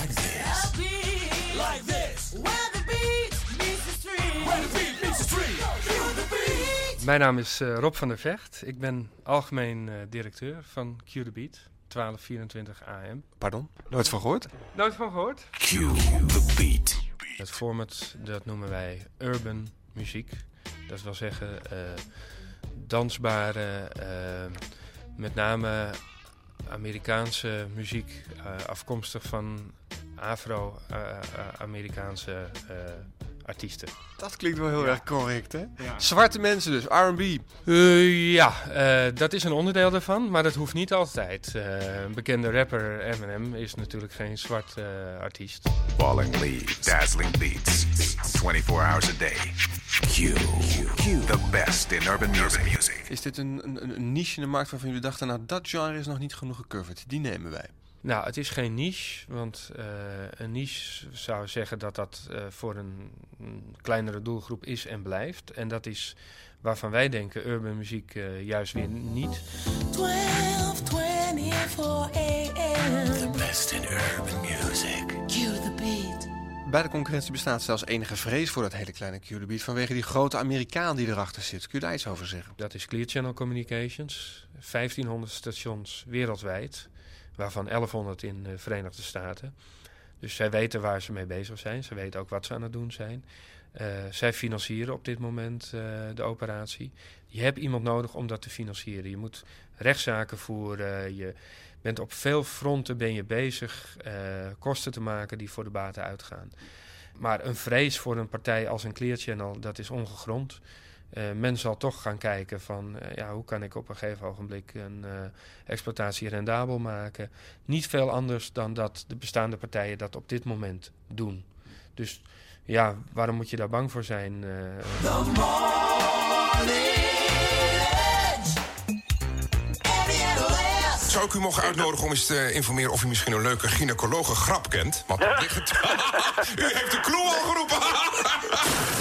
like this. Like this. Where the beat meets the street. Where the beat meets the street. Cue the beat. Mijn naam is eh, Rob van der Vecht. Ik ben algemeen eh, directeur van Q The Beat 1224 AM. Pardon? Nooit van gehoord? Nooit van gehoord? Cue the beat. Het format dat noemen wij urban muziek. Dat wil zeggen eh, dansbare, met name Amerikaanse muziek, eh, afkomstig van Afro-Amerikaanse eh, artiesten. Dat klinkt wel heel erg correct, hè? Zwarte mensen dus, R&B. Eh, ja, eh, dat is een onderdeel daarvan, maar dat hoeft niet altijd. Eh, een bekende rapper Eminem is natuurlijk geen zwart artiest. Balling leads, dazzling beats, 24 hours a day. Q, the best in urban music. Is dit een, een, een niche in de markt waarvan jullie dachten... nou, dat genre is nog niet genoeg gecoverd. Die nemen wij. Nou, het is geen niche, want eh, een niche zou zeggen dat dat eh, voor een, een kleinere doelgroep is en blijft. En dat is waarvan wij denken urban muziek eh, juist weer niet. 12, 24 a.m. The best in urban music. Cue the beat. Bij de concurrentie bestaat zelfs enige vrees voor dat hele kleine Q-gebied... vanwege die grote Amerikaan die erachter zit. Kun je daar iets over zeggen? Dat is Clear Channel Communications, 1500 stations wereldwijd, waarvan 1100 in de Verenigde Staten. Dus zij weten waar ze mee bezig zijn, ze weten ook wat ze aan het doen zijn. Eh, zij financieren op dit moment eh, de operatie. Je hebt iemand nodig om dat te financieren. Je moet rechtszaken voeren. Je bent op veel fronten ben je bezig eh, kosten te maken die voor de baten uitgaan. Maar een vrees voor een partij als een Clear Channel, dat is ongegrond. Eh, men zal toch gaan kijken van eh, ja, hoe kan ik op een gegeven ogenblik een eh, exploitatie rendabel maken. Niet veel anders dan dat de bestaande partijen dat op dit moment doen. Dus ja, waarom moet je daar bang voor zijn? eh? Zou ik u mogen uitnodigen om eens te informeren of u misschien een leuke gynaecologe grap kent? Want u heeft de clue al geroepen.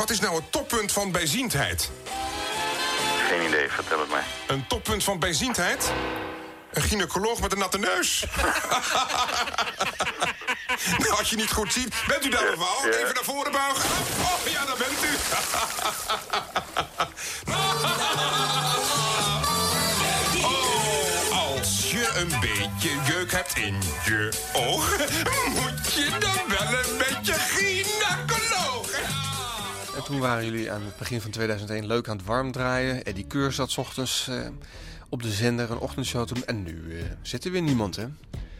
wat is nou het toppunt van bijziendheid? Geen idee, vertel het mij. Een toppunt van bijziendheid? Een gynaecoloog met een natte neus. nou, als je niet goed ziet, bent u daar? Ja. Even naar voren buigen. Oh, ja, daar bent u. Oh, als je een beetje jeuk hebt in je oog, moet je dan wel een beetje toen waren jullie aan het begin van 2001 leuk aan het warm draaien. Eddie Keur zat ochtends eh, op de zender een ochtendshow te doen. En nu eh, zit er weer niemand, hè?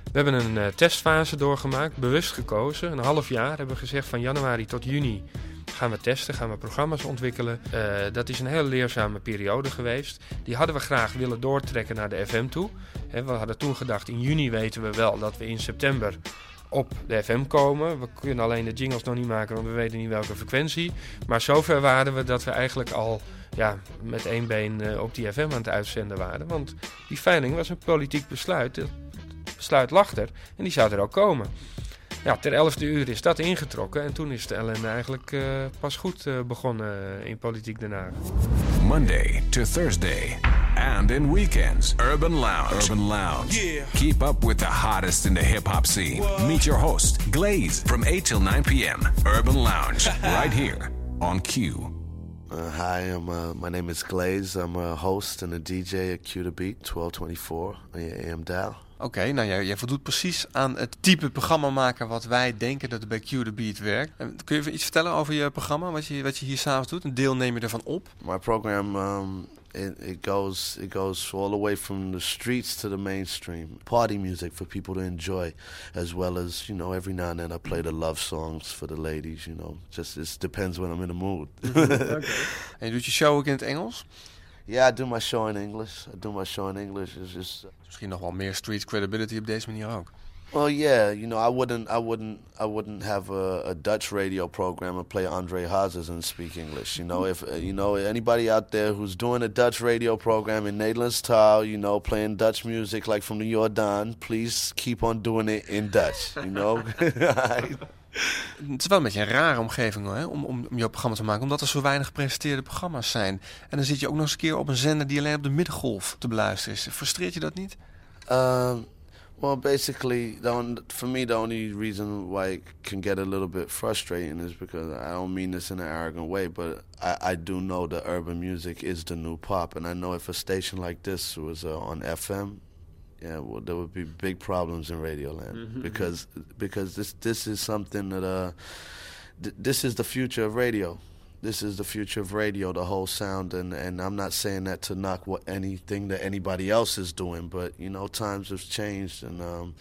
We hebben een eh, testfase doorgemaakt, bewust gekozen. Een half jaar hebben we gezegd van januari tot juni gaan we testen, gaan we programma's ontwikkelen. Dat is een hele leerzame periode geweest. Die hadden we graag willen doortrekken naar de FM toe. We hadden toen gedacht, in juni weten we wel dat we in september op de FM komen. We kunnen alleen de jingles nog niet maken, want we weten niet welke frequentie. Maar zover waren we dat we eigenlijk al ja, met één been eh, op die FM aan het uitzenden waren. Want die veiling was een politiek besluit. Het besluit lag er en die zou er ook komen. Ja, ter elfde uur is dat ingetrokken en toen is de ellende eigenlijk eh, pas goed eh, begonnen in Politiek Den Haag. Monday to Thursday. And in weekends, Urban Lounge. Urban Lounge. Keep up with the hottest in the hip hop scene. Meet your host, Glaze, from 8 till 9 p.m. Urban Lounge, right here on Q. Uh, hi, I'm, uh, my name is Glaze. I'm a host and a DJ at Q the Beat, 1224 on your AM dial. Oké, nou jij, jij voldoet precies aan het type programma maken wat wij denken dat er bij Q the Beat werkt. En kun je even iets vertellen over je programma, wat je, wat je hier s'avonds doet? Een deel neem je ervan op. My program, um, it, it goes it goes all the way from the streets to the mainstream. Party music for people to enjoy, as well as you know, every now and then I play the love songs for the ladies. You know, just it depends when I'm in the mood. En je doet je show ook in het Engels. yeah, I do my show in English. I do my show in English. It's just uh, Misschien nog wel meer street credibility op deze manier ook. Well, yeah, you know, I wouldn't, I wouldn't, I wouldn't have a, a Dutch radio program and play Andre Hazes and speak English. You know, if you know anybody out there who's doing a Dutch radio program in Nederlands taal, you know, playing Dutch music like from the Jordan, please keep on doing it in Dutch. You know, Het is wel een beetje een rare omgeving hoor, hè, om, om, om jouw programma te maken, omdat er zo weinig gepresenteerde programma's zijn. En dan zit je ook nog eens een keer op een zender die alleen op de middengolf te beluisteren is. Frustreert je dat niet? Um, Well, basically, the on, for me, the only reason why it can get a little bit frustrating is because I don't mean this in an arrogant way, but I, I do know that urban music is the new pop, and I know if a station like this was uh, on FM, yeah, well, there would be big problems in Radioland Mhm. because because this this is something that uh, th- this is the future of radio. This is the future of radio, the whole sound, and, and I'm not saying that to knock what anything that anybody else is doing, but you know times have changed, and um,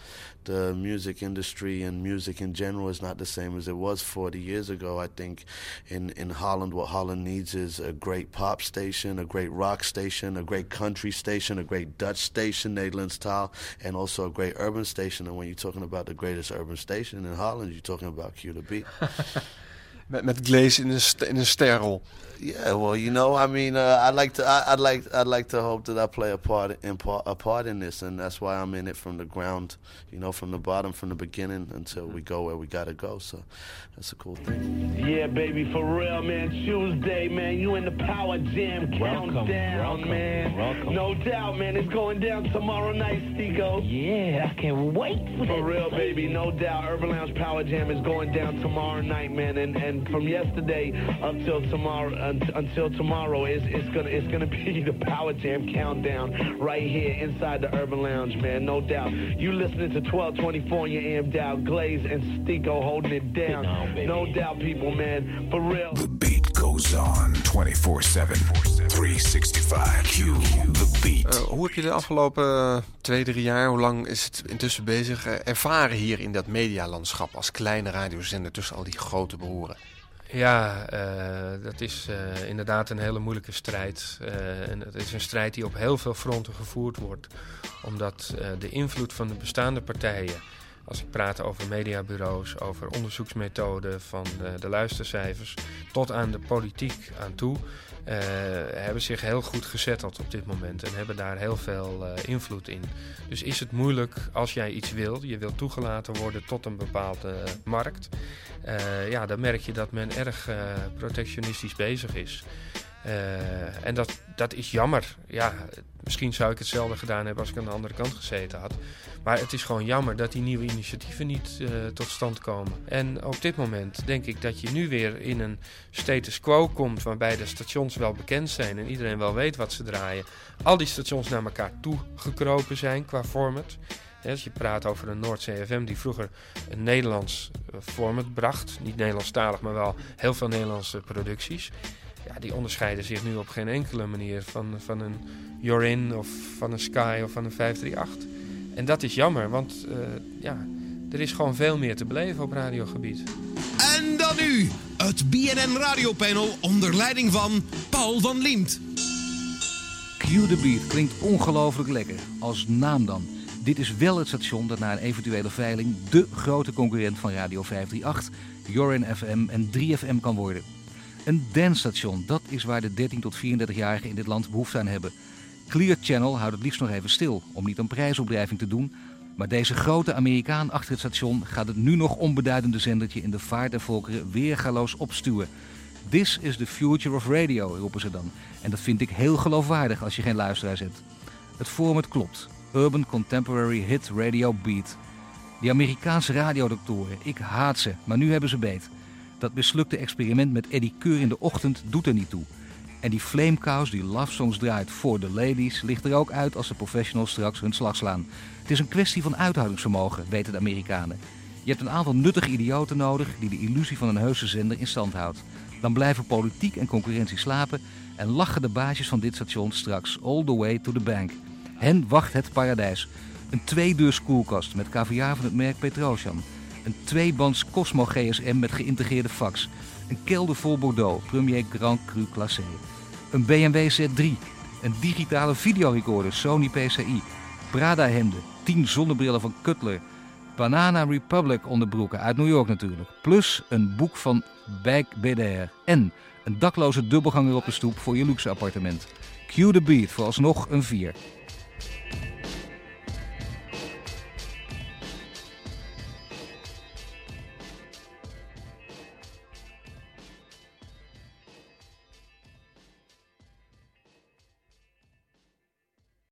the music industry and music in general is not the same as it was 40 years ago. I think in in Holland, what Holland needs is a great pop station, a great rock station, a great country station, a great Dutch station, Nederlandstaal, and also a great urban station. And when you're talking about the greatest urban station in Holland, you're talking about Q to B. Met, met Glaze in een, st- in een sterrol. Yeah, well, you know, I mean, uh, I'd like to, I, I'd like, I'd like to hope that I play a part in part, a part in this, and that's why I'm in it from the ground, you know, from the bottom, from the beginning until we go where we gotta go. So that's a cool thing. Yeah, baby, for real, man. Tuesday, man. You in the Power Jam countdown, man. welcome. No doubt, man. It's going down tomorrow night, Stico. Yeah, I can't wait for For real, baby, no doubt. Urban Lounge Power Jam is going down tomorrow night, man. And and from yesterday up till tomorrow, un- until tomorrow, it's it's gonna it's gonna be the Power Jam countdown right here inside the Urban Lounge, man. No doubt. You listening to 1224 on your AM dial, Glaze and Stico holding it down. No, no doubt, people, man. For real. Goes on 24 7, 365. Q the beat. Eh, hoe heb je de afgelopen eh, twee, drie jaar, hoe lang is het intussen bezig, eh, ervaren hier in dat medialandschap als kleine radiozender tussen al die grote behoren? Ja, eh, dat is eh, inderdaad een hele moeilijke strijd. Eh, en het is een strijd die op heel veel fronten gevoerd wordt. Omdat eh, de invloed van de bestaande partijen, als ik praat over mediabureaus, over onderzoeksmethoden, van eh, de luistercijfers, tot aan de politiek aan toe, eh, hebben zich heel goed gezetteld op dit moment en hebben daar heel veel eh, invloed in. Dus is het moeilijk als jij iets wil, je wilt toegelaten worden tot een bepaalde markt. Ja, dan merk je dat men erg protectionistisch bezig is. Eh, en dat, dat is jammer. Ja, misschien zou ik hetzelfde gedaan hebben als ik aan de andere kant gezeten had. Maar het is gewoon jammer dat die nieuwe initiatieven niet eh, tot stand komen. En op dit moment denk ik dat je nu weer in een status quo komt waarbij de stations wel bekend zijn en iedereen wel weet wat ze draaien. Al die stations naar elkaar toe gekropen zijn qua format. Als je praat over een Noord CFM die vroeger een Nederlands eh, format bracht. Niet Nederlandstalig, maar wel heel veel Nederlandse producties. Ja, die onderscheiden zich nu op geen enkele manier van, van een Jorin of van een Sky of van een 538. En dat is jammer, want eh, ja, er is gewoon veel meer te beleven op radiogebied. En dan nu het BNN Radiopanel onder leiding van Paul van Liemt. Cue the Beat klinkt ongelooflijk lekker. Als naam dan. Dit is wel het station dat na een eventuele veiling de grote concurrent van Radio 538, Jorin FM en 3FM kan worden. Een dancestation, dat is waar de 13 tot 34-jarigen in dit land behoefte aan hebben. Clear Channel houdt het liefst nog even stil, om niet een prijsopdrijving te doen. Maar deze grote Amerikaan achter het station gaat het nu nog onbeduidende zendertje in de vaart der volkeren weergaloos opstuwen. This is the future of radio, roepen ze dan. En dat vind ik heel geloofwaardig als je geen luisteraars hebt. Het format klopt. Urban Contemporary Hit Radio Beat. Die Amerikaanse radiodoktoren, ik haat ze, maar nu hebben ze beet. Dat mislukte experiment met Eddie Keur in de ochtend doet er niet toe. En die flamekous die love songs draait voor de ladies ligt er ook uit als de professionals straks hun slag slaan. Het is een kwestie van uithoudingsvermogen, weten de Amerikanen. Je hebt een aantal nuttige idioten nodig die de illusie van een heuse zender in stand houdt. Dan blijven politiek en concurrentie slapen en lachen de baasjes van dit station straks all the way to the bank. Hen wacht het paradijs. Een tweedeurs koelkast met caviar van het merk Petrosian. Een tweebands Cosmo GSM met geïntegreerde fax. Een kelder vol Bordeaux, Premier Grand Cru Classé. Een BMW Z3. Een digitale videorecorder Sony PCI. Prada hemden. 10 zonnebrillen van Cutler. Banana Republic onderbroeken uit New York natuurlijk. Plus een boek van Bijk BDR. En een dakloze dubbelganger op de stoep voor je luxe appartement. Cue the beat voor alsnog een 4.